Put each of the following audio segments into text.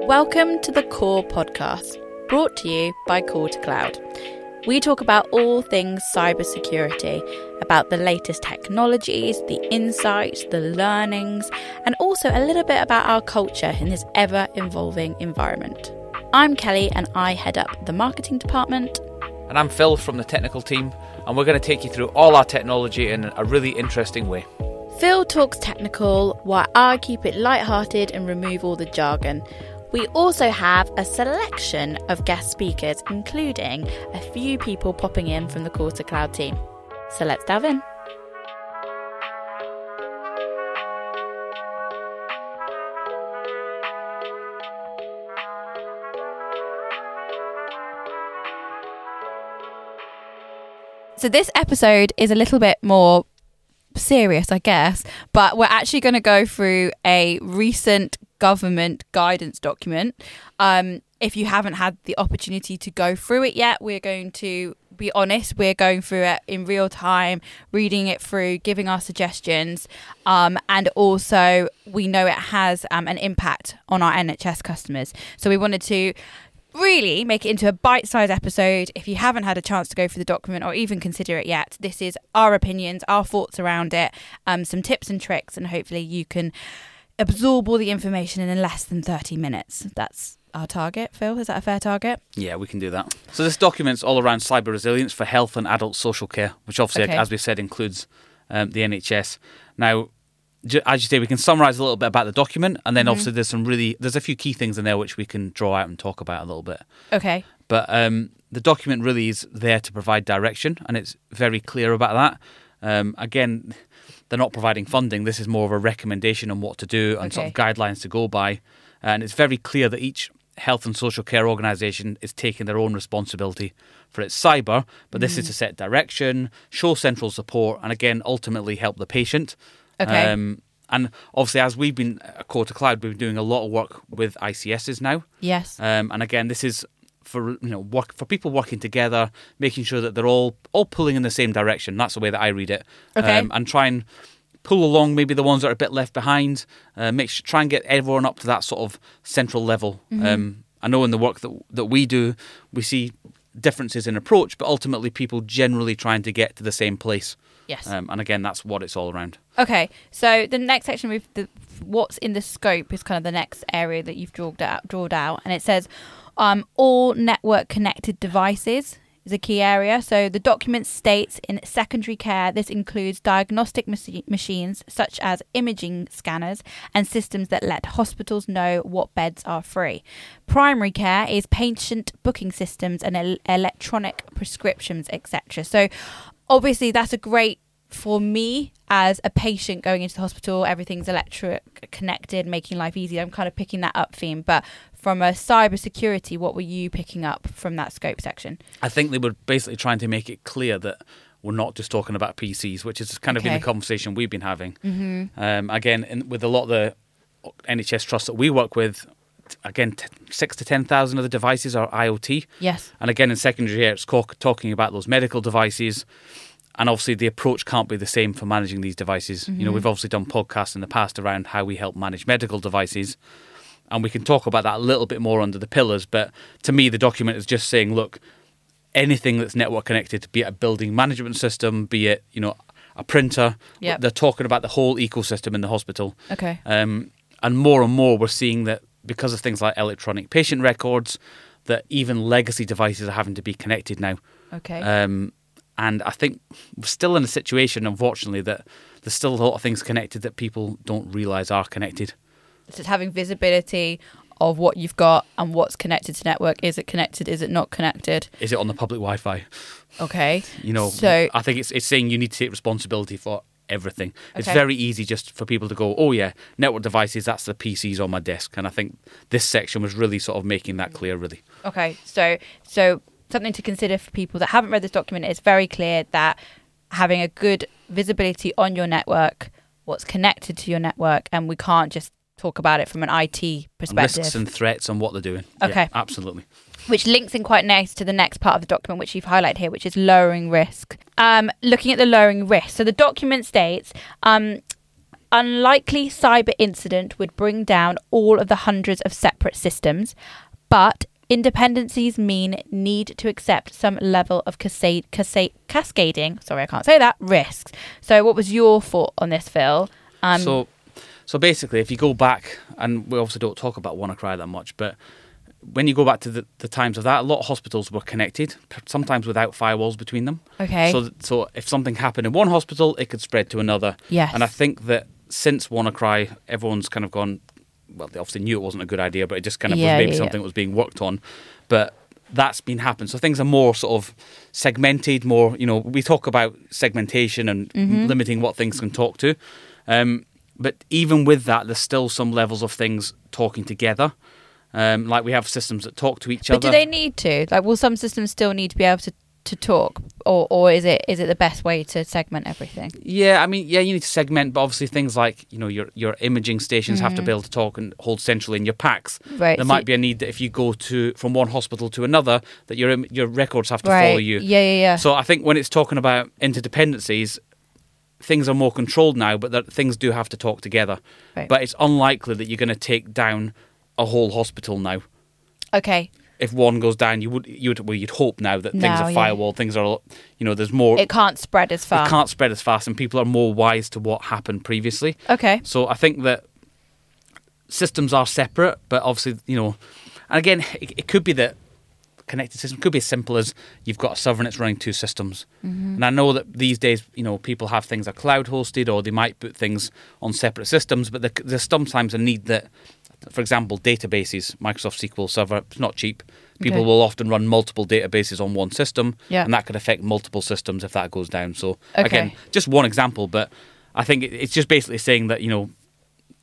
Welcome to the Core Podcast, brought to you by Core to Cloud. We talk about all things cybersecurity, about the latest technologies, the insights, the learnings, and also a little bit about our culture in this ever evolving environment. I'm Kelly and I head up the marketing department. And I'm Phil from the technical team, and we're going to take you through all our technology in a really interesting way. Phil talks technical, while I keep it light-hearted and remove all the jargon. We also have a selection of guest speakers, including a few people popping in from the to Cloud team. So let's dive in. So, this episode is a little bit more serious, I guess, but we're actually going to go through a recent government guidance document. Um, if you haven't had the opportunity to go through it yet, we're going to be honest, we're going through it in real time, reading it through, giving our suggestions, um, and also we know it has um, an impact on our NHS customers. So we wanted to really make it into a bite sized episode. If you haven't had a chance to go through the document or even consider it yet, this is our opinions, our thoughts around it, um, some tips and tricks, and hopefully you can absorb all the information in less than 30 minutes. That's our target, Phil. Is that a fair target? Yeah, we can do that. So this document's all around cyber resilience for health and adult social care, which obviously, Okay. as we said, includes um, the NHS. Now, as you say, we can summarise a little bit about the document, and then obviously there's some really there's a few key things in there which we can draw out and talk about a little bit. Okay. But um, the document really is there to provide direction, and it's very clear about that. Um, again, they're not providing funding. This is more of a recommendation on what to do and sort of guidelines to go by. And it's very clear that each health and social care organisation is taking their own responsibility for its cyber. But this is to set direction, show central support, and again, ultimately help the patient. Okay. Um, and obviously, as we've been at Core to Cloud, we've been doing a lot of work with ICSs now. Yes. Um, and again, this is for you know work for people working together, making sure that they're all all pulling in the same direction. That's the way that I read it. Okay. Um, and try and pull along maybe the ones that are a bit left behind. Uh, make sure, try and get everyone up to that sort of central level. Mm-hmm. Um, I know in the work that that we do, we see differences in approach, but ultimately people generally trying to get to the same place. yes. Um, and again, that's what it's all around. Okay, so the next section with the what's in the scope is kind of the next area that you've drawn out, drawed out, and it says um, all network connected devices is a key area. So the document states in secondary care this includes diagnostic machi- machines such as imaging scanners and systems that let hospitals know what beds are free. Primary care is patient booking systems and el- electronic prescriptions, etc. So obviously that's a great for me as a patient going into the hospital, everything's electric connected, making life easier. I'm kind of picking that up theme. But from a cyber security, what were you picking up from that scope section? I think they were basically trying to make it clear that we're not just talking about PCs, which has kind of been the conversation we've been having. Mm-hmm. Um, again, in, with a lot of the NHS trusts that we work with, again, t- six to ten thousand of the devices are IoT, Yes. and again in secondary care, it's co- talking about those medical devices. And obviously, the approach can't be the same for managing these devices. You know, we've obviously done podcasts in the past around how we help manage medical devices and we can talk about that a little bit more under the pillars. But to me, the document is just saying, look, anything that's network connected, be it a building management system, be it you know a printer, Yep. they're talking about the whole ecosystem in the hospital. Okay. Um, and more and more, we're seeing that because of things like electronic patient records, that even legacy devices are having to be connected now. Okay. Um, and I think we're still in a situation, unfortunately, that there's still a lot of things connected that people don't realise are connected. So it's having visibility of what you've got and what's connected to network. Is it connected? Is it not connected? Is it on the public Wi-Fi? Okay. You know, So- I think it's it's saying you need to take responsibility for everything. Okay. It's very easy just for people to go, oh yeah, network devices, that's the PCs on my desk, and I think this section was really sort of making that clear, really. Okay, so so something to consider for people that haven't read this document. It's very clear that having a good visibility on your network, what's connected to your network, and we can't just talk about it from an IT And perspective. risks and threats and what they're doing. Yeah, Okay. absolutely. which links in quite nice to the next part of the document, which you've highlighted here, which is lowering risk. Um, looking at the lowering risk. So the document states, um, unlikely cyber incident would bring down all of the hundreds of separate systems, but independencies mean need to accept some level of cascade, cascade, cascading. Sorry, I can't say that. Risks. So, what was your thought on this, Phil? Um, so, so basically, if you go back, and we obviously don't talk about WannaCry that much, but when you go back to the, the, times of that, a lot of hospitals were connected, sometimes without firewalls between them. Okay. So, so if something happened in one hospital, it could spread to another. Yes. And I think that since WannaCry, everyone's kind of gone. Well, they obviously knew it wasn't a good idea, but it just kind of yeah, was maybe yeah, something yeah. that was being worked on. But that's been happening. So things are more sort of segmented. More, you know, we talk about segmentation and mm-hmm. limiting what things can talk to. Um, but even with that, there's still some levels of things talking together. Um, like we have systems that talk to each but other. But do they need to? Like, will some systems still need to be able to, to talk, or or is it is it the best way to segment everything? Yeah, I mean, yeah, you need to segment, but obviously things like you know your your imaging stations mm-hmm. have to mm-hmm. be able to talk and hold centrally in your PACS. Right. There so might be a need that if you go to from one hospital to another, that your your records have to right. follow you. Yeah, yeah, yeah. So I think when it's talking about interdependencies, things are more controlled now, but that things do have to talk together. Right. But it's unlikely that you're going to take down a whole hospital now. Okay. If one goes down, you would you would well, you'd hope now that things are firewall, yeah. things are you know there's more. It can't spread as fast. It can't spread as fast, and people are more wise to what happened previously. Okay. So I think that systems are separate, but obviously you know, and again, it, it could be that connected system could be as simple as you've got a server and it's running two systems. Mm-hmm. And I know that these days, you know, people have things that are cloud hosted or they might put things on separate systems, but there's sometimes a need that for example, databases, Microsoft SQL Server, it's not cheap. People okay. will often run multiple databases on one system, yeah. and that could affect multiple systems if that goes down. So, okay. again, just one example, but I think it's just basically saying that, you know,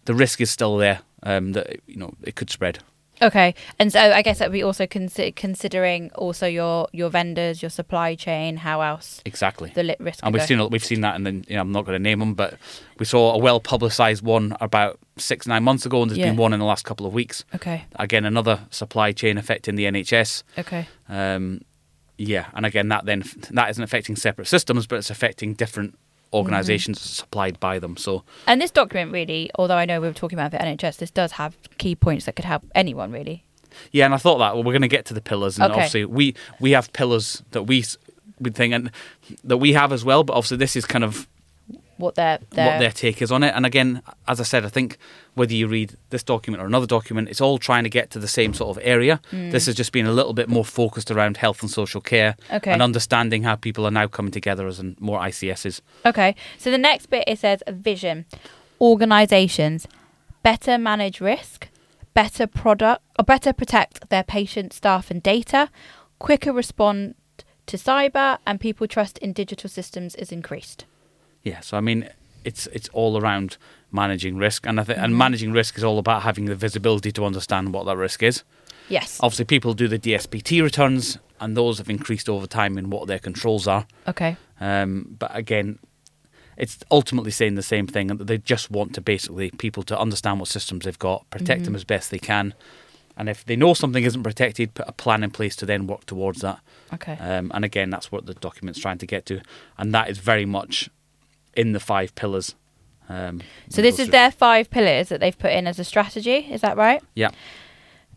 the risk is still there, um, that, you know, it could spread. Okay, and so I guess that would be also consi- considering also your your vendors, your supply chain, how else exactly the lit risk. And we've go. seen we've seen that, and then you know, I'm not going to name them, but we saw a well publicised one about six nine months ago, and there's yeah. been one in the last couple of weeks. Okay, again another supply chain affecting the NHS. Okay, um, yeah, and again that then that isn't affecting separate systems, but it's affecting different organizations mm-hmm. supplied by them. So, and this document really, although I know we were talking about the NHS, this does have key points that could help anyone really. Yeah, and I thought that well, we're going to get to the pillars, and okay. obviously we we have pillars that we would think and that we have as well, but obviously this is kind of what their, their what their take is on it. And again, as I said, I think whether you read this document or another document, it's all trying to get to the same sort of area. Mm. This has just been a little bit more focused around health and social care okay. and understanding how people are now coming together as in more ICSs. Okay, so the next bit it says vision, organisations better manage risk, better product or better protect their patient staff and data, quicker respond to cyber, and people trust in digital systems is increased. Yeah, so I mean, it's it's all around managing risk, and I think mm-hmm. and managing risk is all about having the visibility to understand what that risk is. Yes. Obviously, people do the DSPT returns, and those have increased over time in what their controls are. Okay. Um, but again, it's ultimately saying the same thing, and they just want to basically people to understand what systems they've got, protect mm-hmm. them as best they can, and if they know something isn't protected, put a plan in place to then work towards that. Okay. Um, and again, that's what the document's trying to get to, and that is very much in the five pillars. Um, so this is their five pillars that they've put in as a strategy. Is that right? Yeah.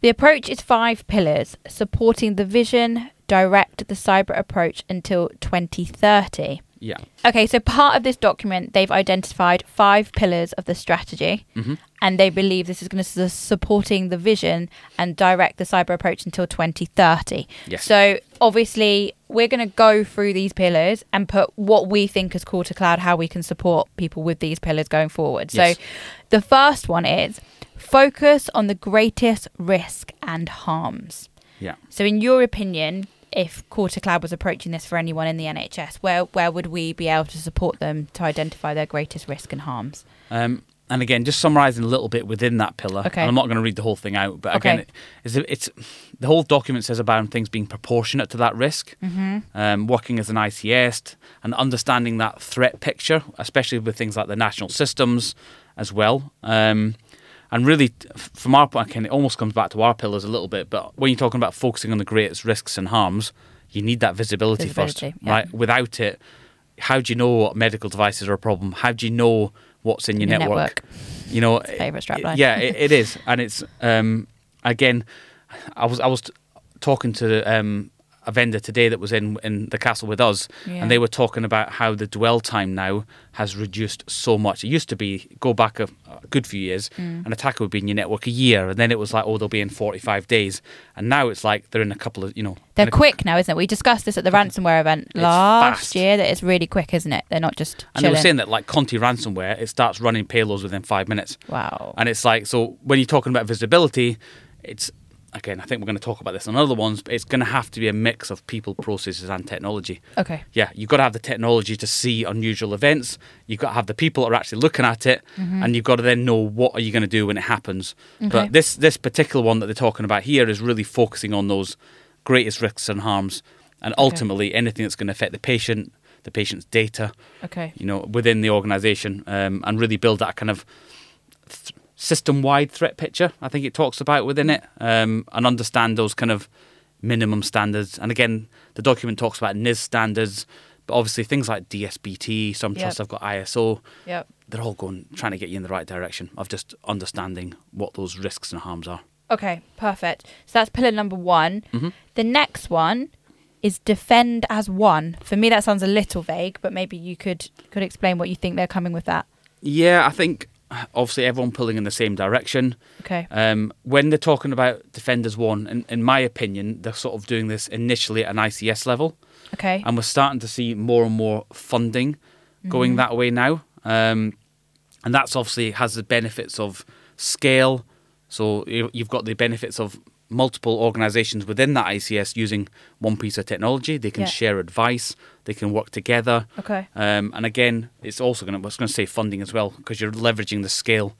The approach is five pillars, supporting the vision, direct the cyber approach until 2030. Yeah. Okay, so part of this document, they've identified five pillars of the strategy, mm-hmm. and they believe this is going to be supporting the vision and direct the cyber approach until 2030. Yes. So obviously, we're going to go through these pillars and put what we think is core to cloud, how we can support people with these pillars going forward. Yes. So the first one is focus on the greatest risk and harms. Yeah. So, in your opinion, if to Cloud was approaching this for anyone in the NHS, where where would we be able to support them to identify their greatest risk and harms? Um, and again, just summarising a little bit within that pillar. Okay. And I'm not going to read the whole thing out, but again, okay. it's, it's, the whole document says about things being proportionate to that risk, mm-hmm. um, working as an ICS, and understanding that threat picture, especially with things like the national systems as well. Um, and really, from our point, it almost comes back to our pillars a little bit. But when you're talking about focusing on the greatest risks and harms, you need that visibility, visibility first, yeah. right? Without it, how do you know what medical devices are a problem? How do you know what's in your, Your network. network. You know, favourite strapline. Yeah, it, it is, and it's um, again, I was I was t- talking to um, a vendor today that was in in the castle with us, Yeah. and they were talking about how the dwell time now has reduced so much. It used to be go back a, a good few years, Mm. an attacker would be in your network a year, and then it was like oh they'll be in forty five days, and now it's like they're in a couple of you know They're quick now, isn't it? We discussed this at the ransomware event last fast. year. That it's really quick, isn't it? They're not just And they were saying that like Conti ransomware, it starts running payloads within five minutes. wow. And it's like, so when you're talking about visibility, it's again, I think we're going to talk about this on other ones, but it's going to have to be a mix of people, processes, and technology. Okay. Yeah, you've got to have the technology to see unusual events. You've got to have the people that are actually looking at it, and you've got to then know what are you going to do when it happens. Okay. But this this particular one that they're talking about here is really focusing on those greatest risks and harms, and ultimately anything that's going to affect the patient, the patient's data, Okay. you know, within the organisation, um, and really build that kind of th- system-wide threat picture. I think it talks about within it, um, and understand those kind of minimum standards. And again, the document talks about NIS standards, but obviously things like DSPT, some Yep. trusts have got ISO. Yep. They're all going trying to get you in the right direction of just understanding what those risks and harms are. Okay. Perfect. So that's pillar number one. Mhm. The next one is defend as one. For me, that sounds a little vague, but maybe you could could explain what you think they're coming with that. Yeah, I think obviously everyone pulling in the same direction. Okay. Um, when they're talking about Defend as One, in, in my opinion, they're sort of doing this initially at an ICS level, Okay. and we're starting to see more and more funding going Mm-hmm. that way now. Um, and that's obviously has the benefits of scale. So you- you've got the benefits of multiple organisations within that ICS using one piece of technology. They can Yeah. share advice. They can work together. Okay. Um, and again, it's also going to, I was going to say funding as well, because you're leveraging the scale.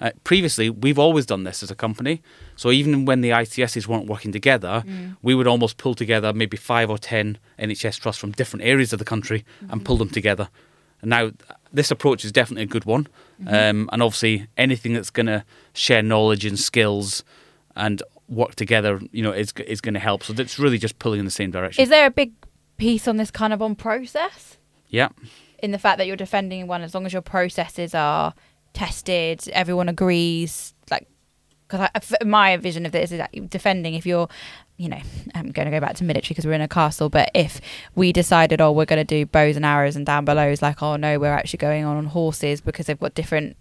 Uh, previously, we've always done this as a company. So even when the ICSs weren't working together, Mm. we would almost pull together maybe five or 10 NHS trusts from different areas of the country and pull them together. And now, this approach is definitely a good one. Um, and obviously, anything that's going to share knowledge and skills and work together, you know, is, is going to help. So it's really just pulling in the same direction. Is there a big piece on this kind of on process? yeah. in the fact that you're defending one as long as your processes are tested everyone agrees like because my vision of this is that you're defending if you're you know i'm going to go back to military because we're in a castle but if we decided oh we're going to do bows and arrows and down below is like oh no we're actually going on on horses because they've got different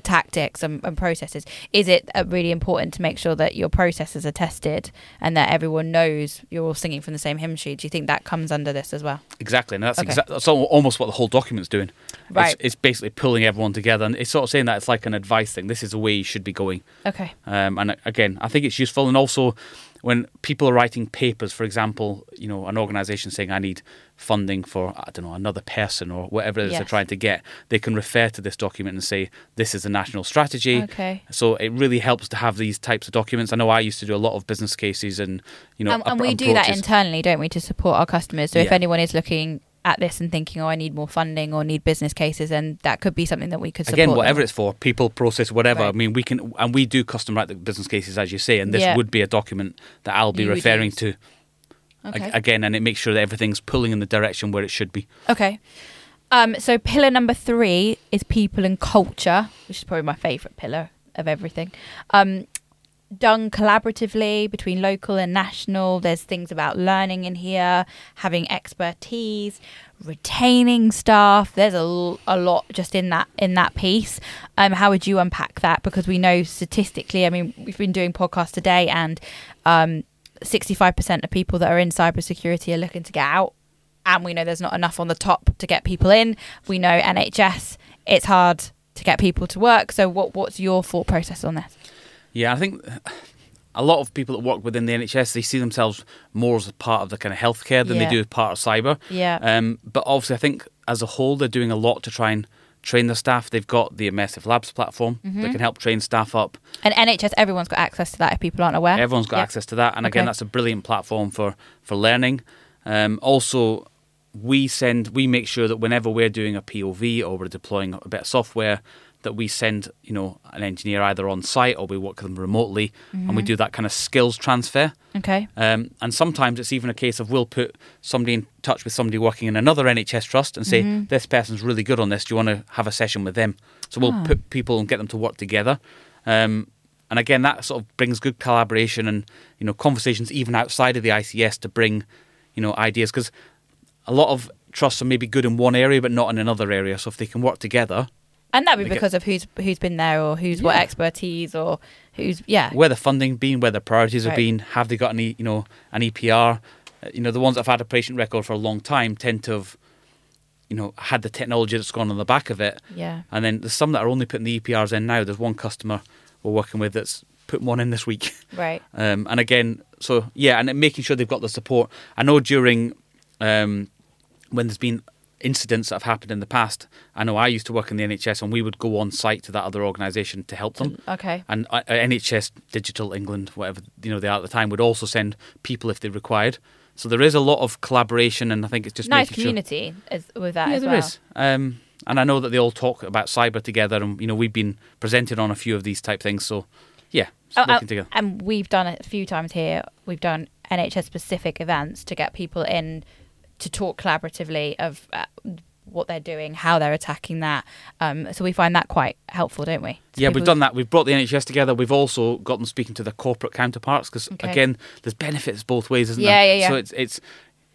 tactics and, and processes is it uh, really important to make sure that your processes are tested and that everyone knows you're all singing from the same hymn sheet do you think that comes under this as well Exactly, and that's Okay. exa- that's almost what the whole document's doing. Right. It's, it's basically pulling everyone together, and it's sort of saying that it's like an advice thing. This is the way you should be going. okay Um, and uh, again, I think it's useful, and also when people are writing papers, for example, you know, an organisation saying I need funding for I don't know another person or whatever it is they're trying to get, they can refer to this document and say this is a national strategy. okay So it really helps to have these types of documents. I know I used to do a lot of business cases and you know and, and we do that internally, don't we, to support our customers? So if anyone is looking at this and thinking, "Oh, I need more funding or need business cases," then that could be something that we could support. again whatever with. it's for people process whatever i mean we can and we do custom write the business cases as you say and this Yeah. would be a document that i'll be You referring to Okay. Again and it makes sure that everything's pulling in the direction where it should be Okay. Um, so pillar number three is people and culture, which is probably my favourite pillar of everything. Um, done collaboratively between local and national. There's things about learning in here, having expertise, retaining staff. There's a, a lot just in that in that piece. Um, how would you unpack that? Because we know statistically, I mean, we've been doing podcasts today, and um, 65% of people that are in cybersecurity are looking to get out and we know there's not enough on the top to get people in. We know NHS, it's hard to get people to work. So, what what's your thought process on this? yeah i think a lot of people that work within the nhs they see themselves more as a part of the kind of healthcare than Yeah. they do as part of cyber Yeah. um, but obviously i think as a whole they're doing a lot to try and train their staff they've got the immersive labs platform Mm-hmm. that can help train staff up And NHS, everyone's got access to that if people aren't aware. Everyone's got Yeah. access to that, and again, that's a brilliant platform for for learning. Um, also, we send we make sure that whenever we're doing a POV or we're deploying a bit of software, that we send, you know, an engineer either on site or we work with them remotely, and Mm-hmm. we do that kind of skills transfer. Okay. Um, and sometimes it's even a case of we'll put somebody in touch with somebody working in another NHS trust and say, Mm-hmm. this person's really good on this. Do you want to have a session with them? So we'll Ah. put people and get them to work together. Um, and again, that sort of brings good collaboration and you know conversations even outside of the ICS to bring you know ideas because a lot of trusts are maybe good in one area but not in another area. So if they can work together, And that'd be because of who's who's been there or who's what expertise or who's yeah. where the funding been, where the priorities have Right. been, have they got any, you know, an EPR? Uh, You know, the ones that have had a patient record for a long time tend to have, you know, had the technology that's gone on the back of it. Yeah. And then there's some that are only putting the EPRs in now. There's one customer we're working with that's putting one in this week. Right. Um, and again, so yeah, and making sure they've got the support. I know during um, when there's been incidents that have happened in the past. I know I used to work in the NHS, and we would go on site to that other organisation to help them. Okay. And uh, NHS Digital England, whatever you know they are at the time, would also send people if they required. So there is a lot of collaboration, and I think it's just nice community as, with that Sure. Yeah, as there well. is. Um, and I know that they all talk about cyber together, and you know we've been presented on a few of these type things. So yeah, Oh, working oh, together. and we've done it a few times here. We've done NHS specific events to get people in to talk collaboratively of uh, what they're doing, how they're attacking that. Um, so we find that quite helpful, don't we? So Yeah, we've done that. We've brought the NHS together. We've also got them speaking to their corporate counterparts because Okay. again, there's benefits both ways, isn't Yeah, there? yeah, yeah. So it's it's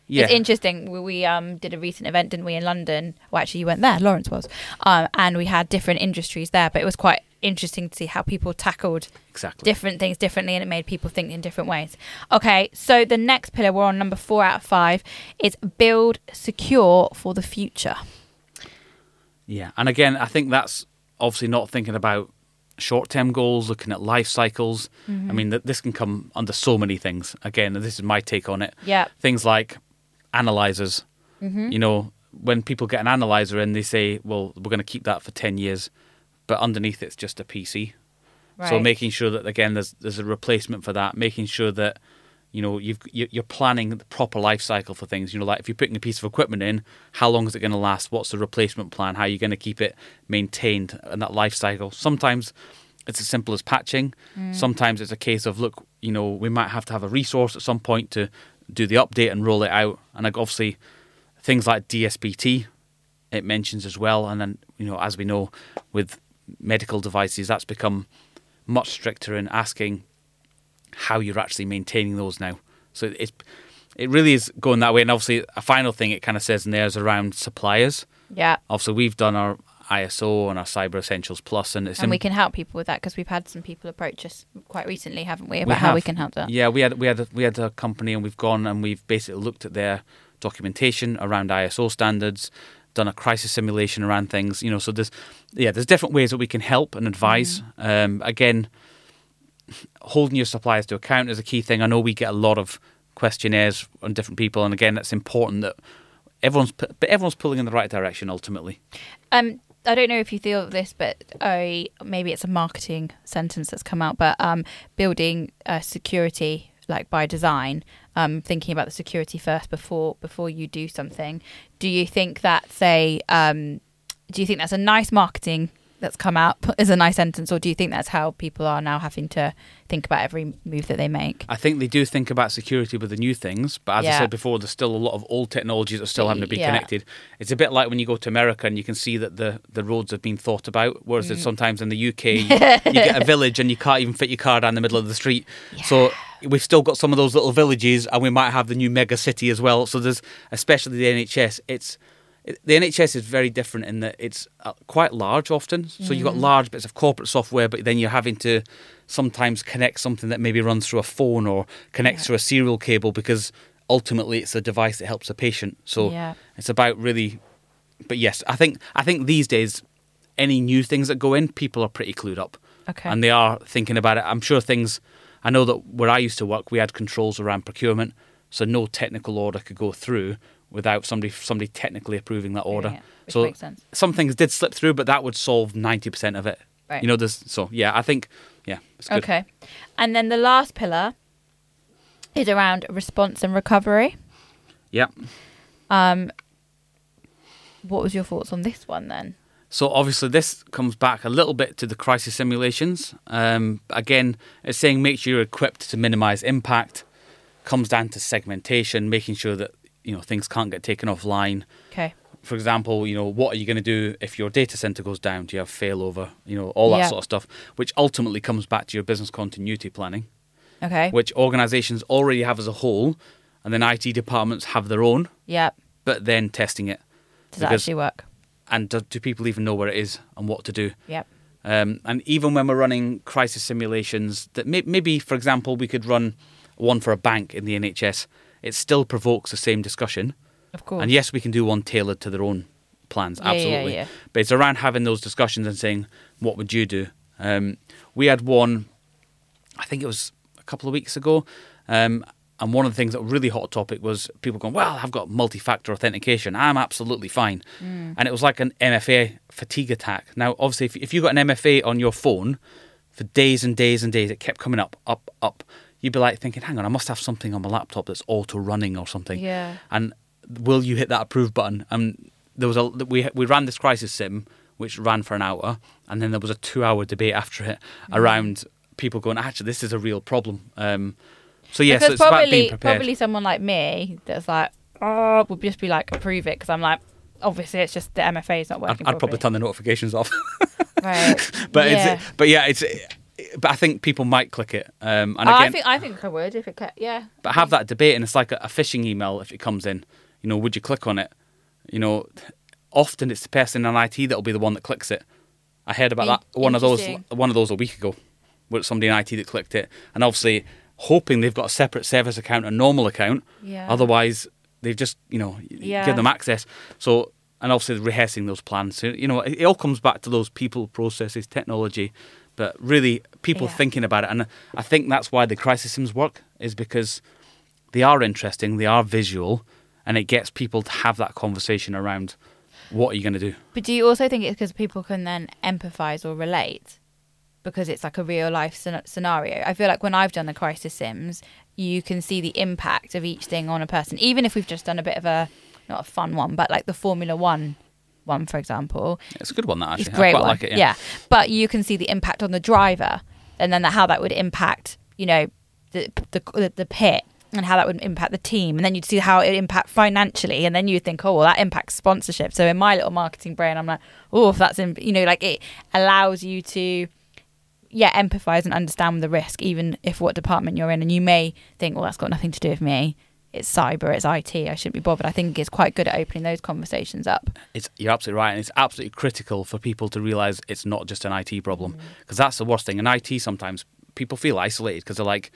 yeah. It's interesting. We, we um, did a recent event, didn't we, in London? Well, actually, you went there. Lawrence was, um, and we had different industries there. But it was quite interesting to see how people tackled exactly. different things differently, and it made people think in different ways. Okay, so the next pillar, we're on number four out of five, is build secure for the future. Yeah, and again, I think that's obviously not thinking about short-term goals, looking at life cycles. Mm-hmm. I mean, th- this can come under so many things. Again, this is my take on it. Yeah. Things like analyzers. Mm-hmm. You know, when people get an analyzer and they say, "Well, we're going to keep that for ten years," but underneath it's just a PC. So making sure that again, there's there's a replacement for that. Making sure that you know you've you- you're planning the proper life cycle for things. You know, like if you're putting a piece of equipment in, how long is it going to last? What's the replacement plan? How are you going to keep it maintained and that life cycle? Sometimes it's as simple as patching. Mm. Sometimes it's a case of look, you know, we might have to have a resource at some point to do the update and roll it out. And like obviously things like DSPT it mentions as well. And then you know, as we know, with medical devices, that's become much stricter in asking how you're actually maintaining those now. So it's it really is going that way. And obviously, a final thing it kind of says in there is around suppliers. Yeah. Obviously, we've done our ISO and our Cyber Essentials Plus, and it's And we can help people with that because we've had some people approach us quite recently, haven't we, about We how we can help that. Yeah, we had we had a, we had a company, and we've gone and we've basically looked at their documentation around ISO standards, done a crisis simulation around things. You know, so there's yeah, there's different ways that we can help and advise. Um, again, holding your suppliers to account is a key thing. I know we get a lot of questionnaires on different people, and again, it's important that everyone's but everyone's pulling in the right direction ultimately. Um, I don't know if you feel this, but I maybe it's a marketing sentence that's come out, but um, building uh, security like by design, um, thinking about the security first before before you do something. Do you think that's a um, do you think that's a nice marketing that's come out as a nice sentence, or do you think that's how people are now having to think about every move that they make? I think they do think about security with the new things, but as I said before, there's still a lot of old technologies that are still having to be Yeah. connected. It's a bit like when you go to America and you can see that the, the roads have been thought about, whereas Mm. sometimes in the UK, you, you get a village and you can't even fit your car down the middle of the street. So we've still got some of those little villages, and we might have the new mega city as well. So there's, especially the NHS, it's the NHS is very different in that it's uh, quite large often. So you've got large bits of corporate software, but then you're having to sometimes connect something that maybe runs through a phone or connects Yeah. through a serial cable because ultimately it's a device that helps a patient. So Yeah. it's about really. But yes, I think I think these days, any new things that go in, people are pretty clued up, Okay. and they are thinking about it. I'm sure things. I know that where I used to work, we had controls around procurement, so no technical order could go through without somebody somebody technically approving that order. Yeah, which so makes sense. some things did slip through, but that would solve ninety percent of it. Right. You know, there's so yeah. I think yeah, it's good. Okay. And then the last pillar is around response and recovery. Yeah. Um, what was your thoughts on this one then? So obviously, this comes back a little bit to the crisis simulations. Um, again, it's saying make sure you're equipped to minimize impact. Comes down to segmentation, making sure that you know things can't get taken offline. Okay. For example, you know what are you going to do if your data center goes down? Do you have failover? You know all that Yeah. sort of stuff, which ultimately comes back to your business continuity planning, Okay. which organizations already have as a whole, and then IT departments have their own, Yep. but then testing it. Does that actually work? And do, do people even know where it is and what to do? Yep. Um, and even when we're running crisis simulations, that may, maybe, for example, we could run one for a bank in the NHS, it still provokes the same discussion. Of course. And yes, we can do one tailored to their own plans, Yeah, yeah, absolutely. yeah. But it's around having those discussions and saying, what would you do? Um, we had one, I think it was a couple of weeks ago. Um, and one of the things that was really hot topic was people going, well, I've got multi-factor authentication. I'm absolutely fine. Mm. And it was like an MFA fatigue attack. Now, obviously, if, if you got an MFA on your phone for days and days and days, it kept coming up, up, up. You'd be like thinking, hang on, I must have something on my laptop that's auto running or something. Yeah. And will you hit that approve button? And there was a we we ran this crisis sim which ran for an hour, and then there was a two-hour debate after it Mm. around people going, actually, this is a real problem. Um, so yeah, so it's about probably being prepared. probably someone like me that's like, oh, would just be like approve it because I'm like, obviously it's just the MFA is not I'd, working. I'd probably turn the notifications off. Right. but yeah. it's but yeah, it's but I think people might click it. Um, and Oh, again, I think I think I would if it. Ca- yeah. but have that debate, and it's like a, a phishing email if it comes in. You know, would you click on it? You know, often it's the person in IT that'll be the one that clicks it. I heard about that one of those one of those a week ago, where somebody in IT that clicked it, and obviously hoping they've got a separate service account, a normal account. Yeah. Otherwise, they've just you know Yeah. give them access. So and obviously rehearsing those plans. So, you know, it, all comes back to those people, processes, technology, but really people Yeah. thinking about it. And I think that's why the crisis sims work is because they are interesting, they are visual, and it gets people to have that conversation around what are you going to do. But do you also think it's because people can then empathise or relate? Because it's like a real life scenario. I feel like when I've done the crisis sims, you can see the impact of each thing on a person. Even if we've just done a bit of a, not a fun one, but like the Formula One one, for example. It's a good one, that actually. It's great one. like it. Yeah. yeah. But you can see the impact on the driver and then how that would impact, you know, the, the, the, the pit and how that would impact the team. And then you'd see how it would impact financially. And then you'd think, oh, well, that impacts sponsorship. So in my little marketing brain, I'm like, oh, if that's, in, you know, like it allows you to, yeah, empathize and understand the risk, even if what department you're in. And you may think, well, that's got nothing to do with me. It's cyber, it's IT. I shouldn't be bothered. I think it's quite good at opening those conversations up. It's, you're absolutely right, and it's absolutely critical for people to realise it's not just an IT problem Mm. because that's the worst thing. In IT, sometimes people feel isolated because they're like,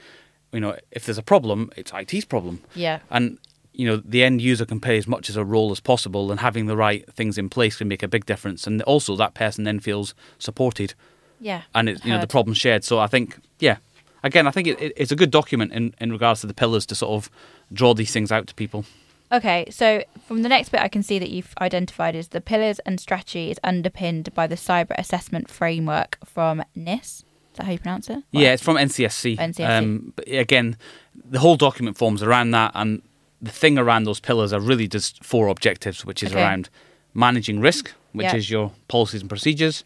you know, if there's a problem, it's IT's problem, Yeah. and you know the end user can play as much as a role as possible, and having the right things in place can make a big difference. And also, that person then feels supported, Yeah. and it, you know the problem shared. So I think, yeah, again, I think it, it, it's a good document in in regards to the pillars to sort of draw these things out to people. Okay, so from the next bit, I can see that you've identified is the pillars and strategy is underpinned by the cyber assessment framework from NIS. Is that how you pronounce it? Yeah, it's from NCSC. NCSC. Um, but again, the whole document forms around that, and the thing around those pillars are really just four objectives, which is Okay. around managing risk, which Yeah. is your policies and procedures,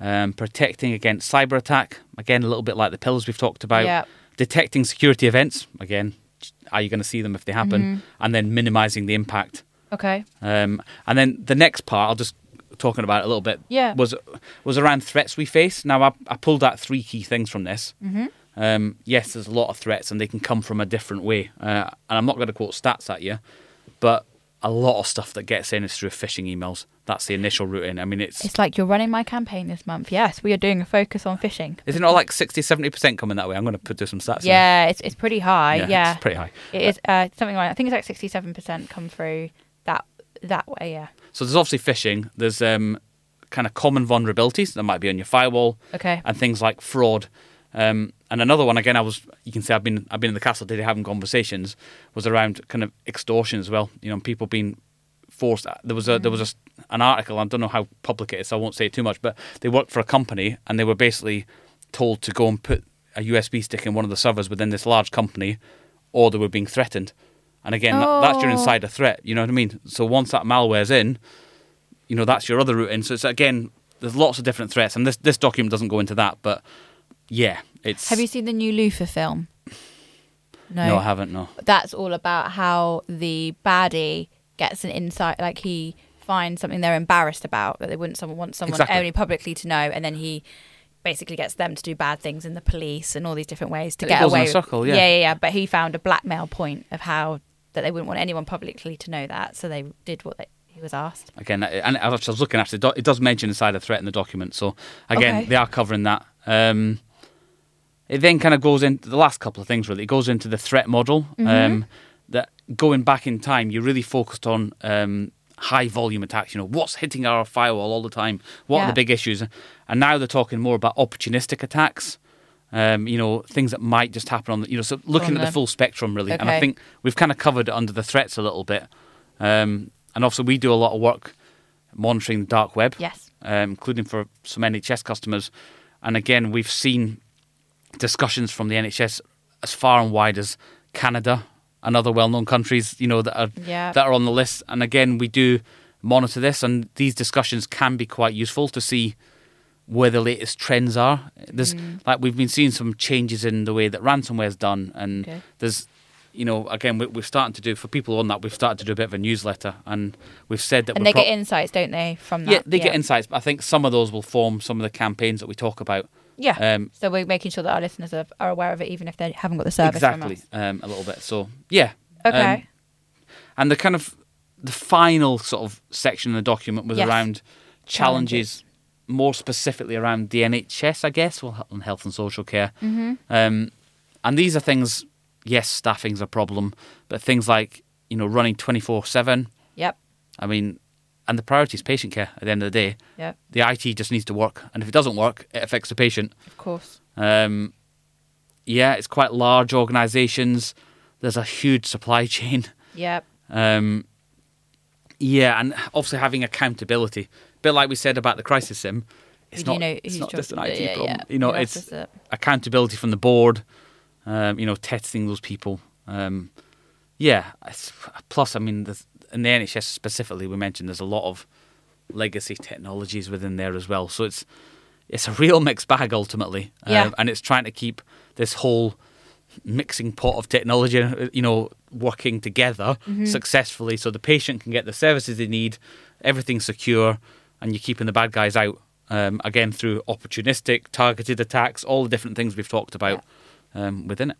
um, protecting against cyber attack, again, a little bit like the pills we've talked about, Yeah. detecting security events, again, are you going to see them if they happen, Mm-hmm. and then minimizing the impact. Okay. Um, and then the next part, I'll just talking about it a little bit. Yeah. Was was around threats we face. Now I, I pulled out three key things from this. Mm-hmm. Um, yes, there's a lot of threats, and they can come from a different way. Uh, and I'm not going to quote stats at you, but a lot of stuff that gets in is through phishing emails. That's the initial route in. I mean, it's, It's like you're running my campaign this month. Yes, we are doing a focus on phishing. is it not like 60, 70 percent coming that way? I'm going to put do some stats. in. Yeah, it's it's pretty high. Yeah, it's pretty high. it is uh, something like I think it's like sixty seven percent come through that that way. Yeah. So there's obviously phishing. There's um, kind of common vulnerabilities that might be on your firewall. Okay. and things like fraud. Um, and another one, again, I was you can say I've been I've been in the castle today having conversations was around kind of extortion as well. You know, people being forced. Uh, there was a there was a, mm. an article. I don't know how public it is, so I won't say too much. But they worked for a company and they were basically told to go and put a USB stick in one of the servers within this large company, or they were being threatened. And again, that, that's your Oh. insider threat. You know what I mean? So once that malware's in, you know that's your other route in. So it's again, there's lots of different threats, and this this document doesn't go into that, but yeah, it's. Have you seen the new Luther film? No, no, I haven't. No, that's all about how the baddie gets an insight, like he finds something they're embarrassed about that they wouldn't someone want someone exactly. only publicly to know, and then he basically gets them to do bad things in the police and all these different ways to it get away. Circle, yeah. yeah, yeah, yeah. But he found a blackmail point of how that they wouldn't want anyone publicly to know that, so they did what they, he was asked. Again, and I was looking at it, it does mention inside a threat in the document. So again, okay. they are covering that. Um, it then kind of goes into the last couple of things. Really, it goes into the threat model. Mm-hmm. Um, that going back in time, you're really focused on um, high volume attacks. You know, what's hitting our firewall all the time? What yeah. are the big issues? And now they're talking more about opportunistic attacks. Um, you know, things that might just happen on the, you know, so looking at the full spectrum really. Okay. And I think we've kind of covered under the threats a little bit. Um, and also, we do a lot of work monitoring the dark web, yes, um, including for some NHS customers. And again, we've seen discussions from the NHS as far and wide as Canada and other well-known countries, you know, that are yeah. that are on the list. And again, we do monitor this, and these discussions can be quite useful to see where the latest trends are. There's mm. like we've been seeing some changes in the way that ransomware is done, and okay. there's you know, again, we're starting to do for people on that. We've started to do a bit of a newsletter, and we've said that. And they pro- get insights, don't they? From that, yeah, they yeah. get insights. But I think some of those will form some of the campaigns that we talk about. Yeah. Um, so we're making sure that our listeners are, are, aware of it, even if they haven't got the service. Exactly. Um, a little bit. So yeah. Okay. Um, and the kind of the final sort of section of the document was yes. around challenges, challenges, more specifically around the NHS, I guess, well, on health and social care. Mm-hmm. Um, and these are things. Yes, staffing's a problem, but things like you know running twenty four seven. Yep. I mean, and the priority is patient care at the end of the day. Yeah. The IT just needs to work, and if it doesn't work, it affects the patient. Of course. Um, yeah, it's quite large organisations. There's a huge supply chain. Yep. Um, yeah, and obviously having accountability. A bit like we said about the crisis sim, it's not. Know, it's not just an IT yeah, problem. Yeah. You know, it's it. accountability from the board. Um, you know, testing those people. Um, yeah. Plus, I mean, the, in the NHS specifically, we mentioned there's a lot of legacy technologies within there as well. So it's it's a real mixed bag ultimately, yeah. Um, and it's trying to keep this whole mixing pot of technology, you know, working together mm-hmm. successfully, so the patient can get the services they need, everything's secure, and you're keeping the bad guys out. Um, again, through opportunistic, targeted attacks, all the different things we've talked about yeah. um, within it.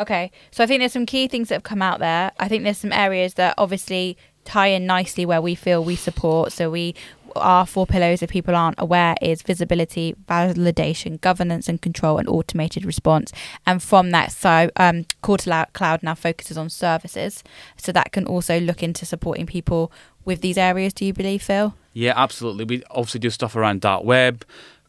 Okay, so I think there's some key things that have come out there. I think there's some areas that obviously tie in nicely where we feel we support. So we our four pillars, if people aren't aware, is visibility, validation, governance and control, and automated response. And from that, so um, Core to Cloud now focuses on services, so that can also look into supporting people with these areas. Do you believe, Phil? Yeah, absolutely. We obviously do stuff around dark web,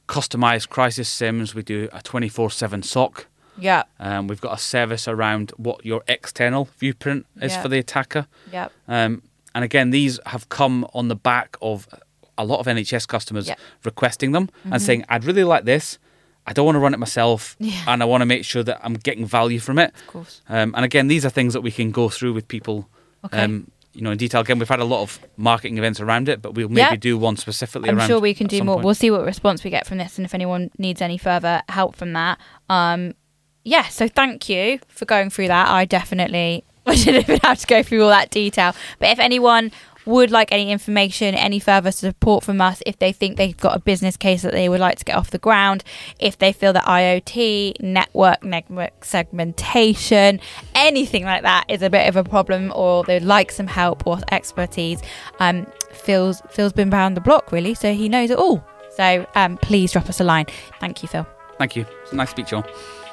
customized crisis sims. We do a twenty four seven SOC. Yeah. Um, we've got a service around what your external viewprint is for the attacker. Yeah. Um, and again, these have come on the back of a lot of NHS customers yep. requesting them mm-hmm. and saying, "I'd really like this. I don't want to run it myself, yeah. and I want to make sure that I'm getting value from it." Of course. Um, and again, these are things that we can go through with people. Okay. Um, you know, in detail. Again, we've had a lot of marketing events around it, but we'll maybe do one specifically. I'm sure we can do more. Point. We'll see what response we get from this, and if anyone needs any further help from that, um, yeah, so thank you for going through that. I definitely I didn't even have to go through all that detail. But if anyone would like any information, any further support from us, if they think they've got a business case that they would like to get off the ground, if they feel that IoT, network, network segmentation, anything like that is a bit of a problem, or they'd like some help or expertise, um, Phil's Phil's been around the block really, so he knows it all. So um, please drop us a line. Thank you, Phil. Thank you. It's nice to speak to you all.